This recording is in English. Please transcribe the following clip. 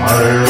Hare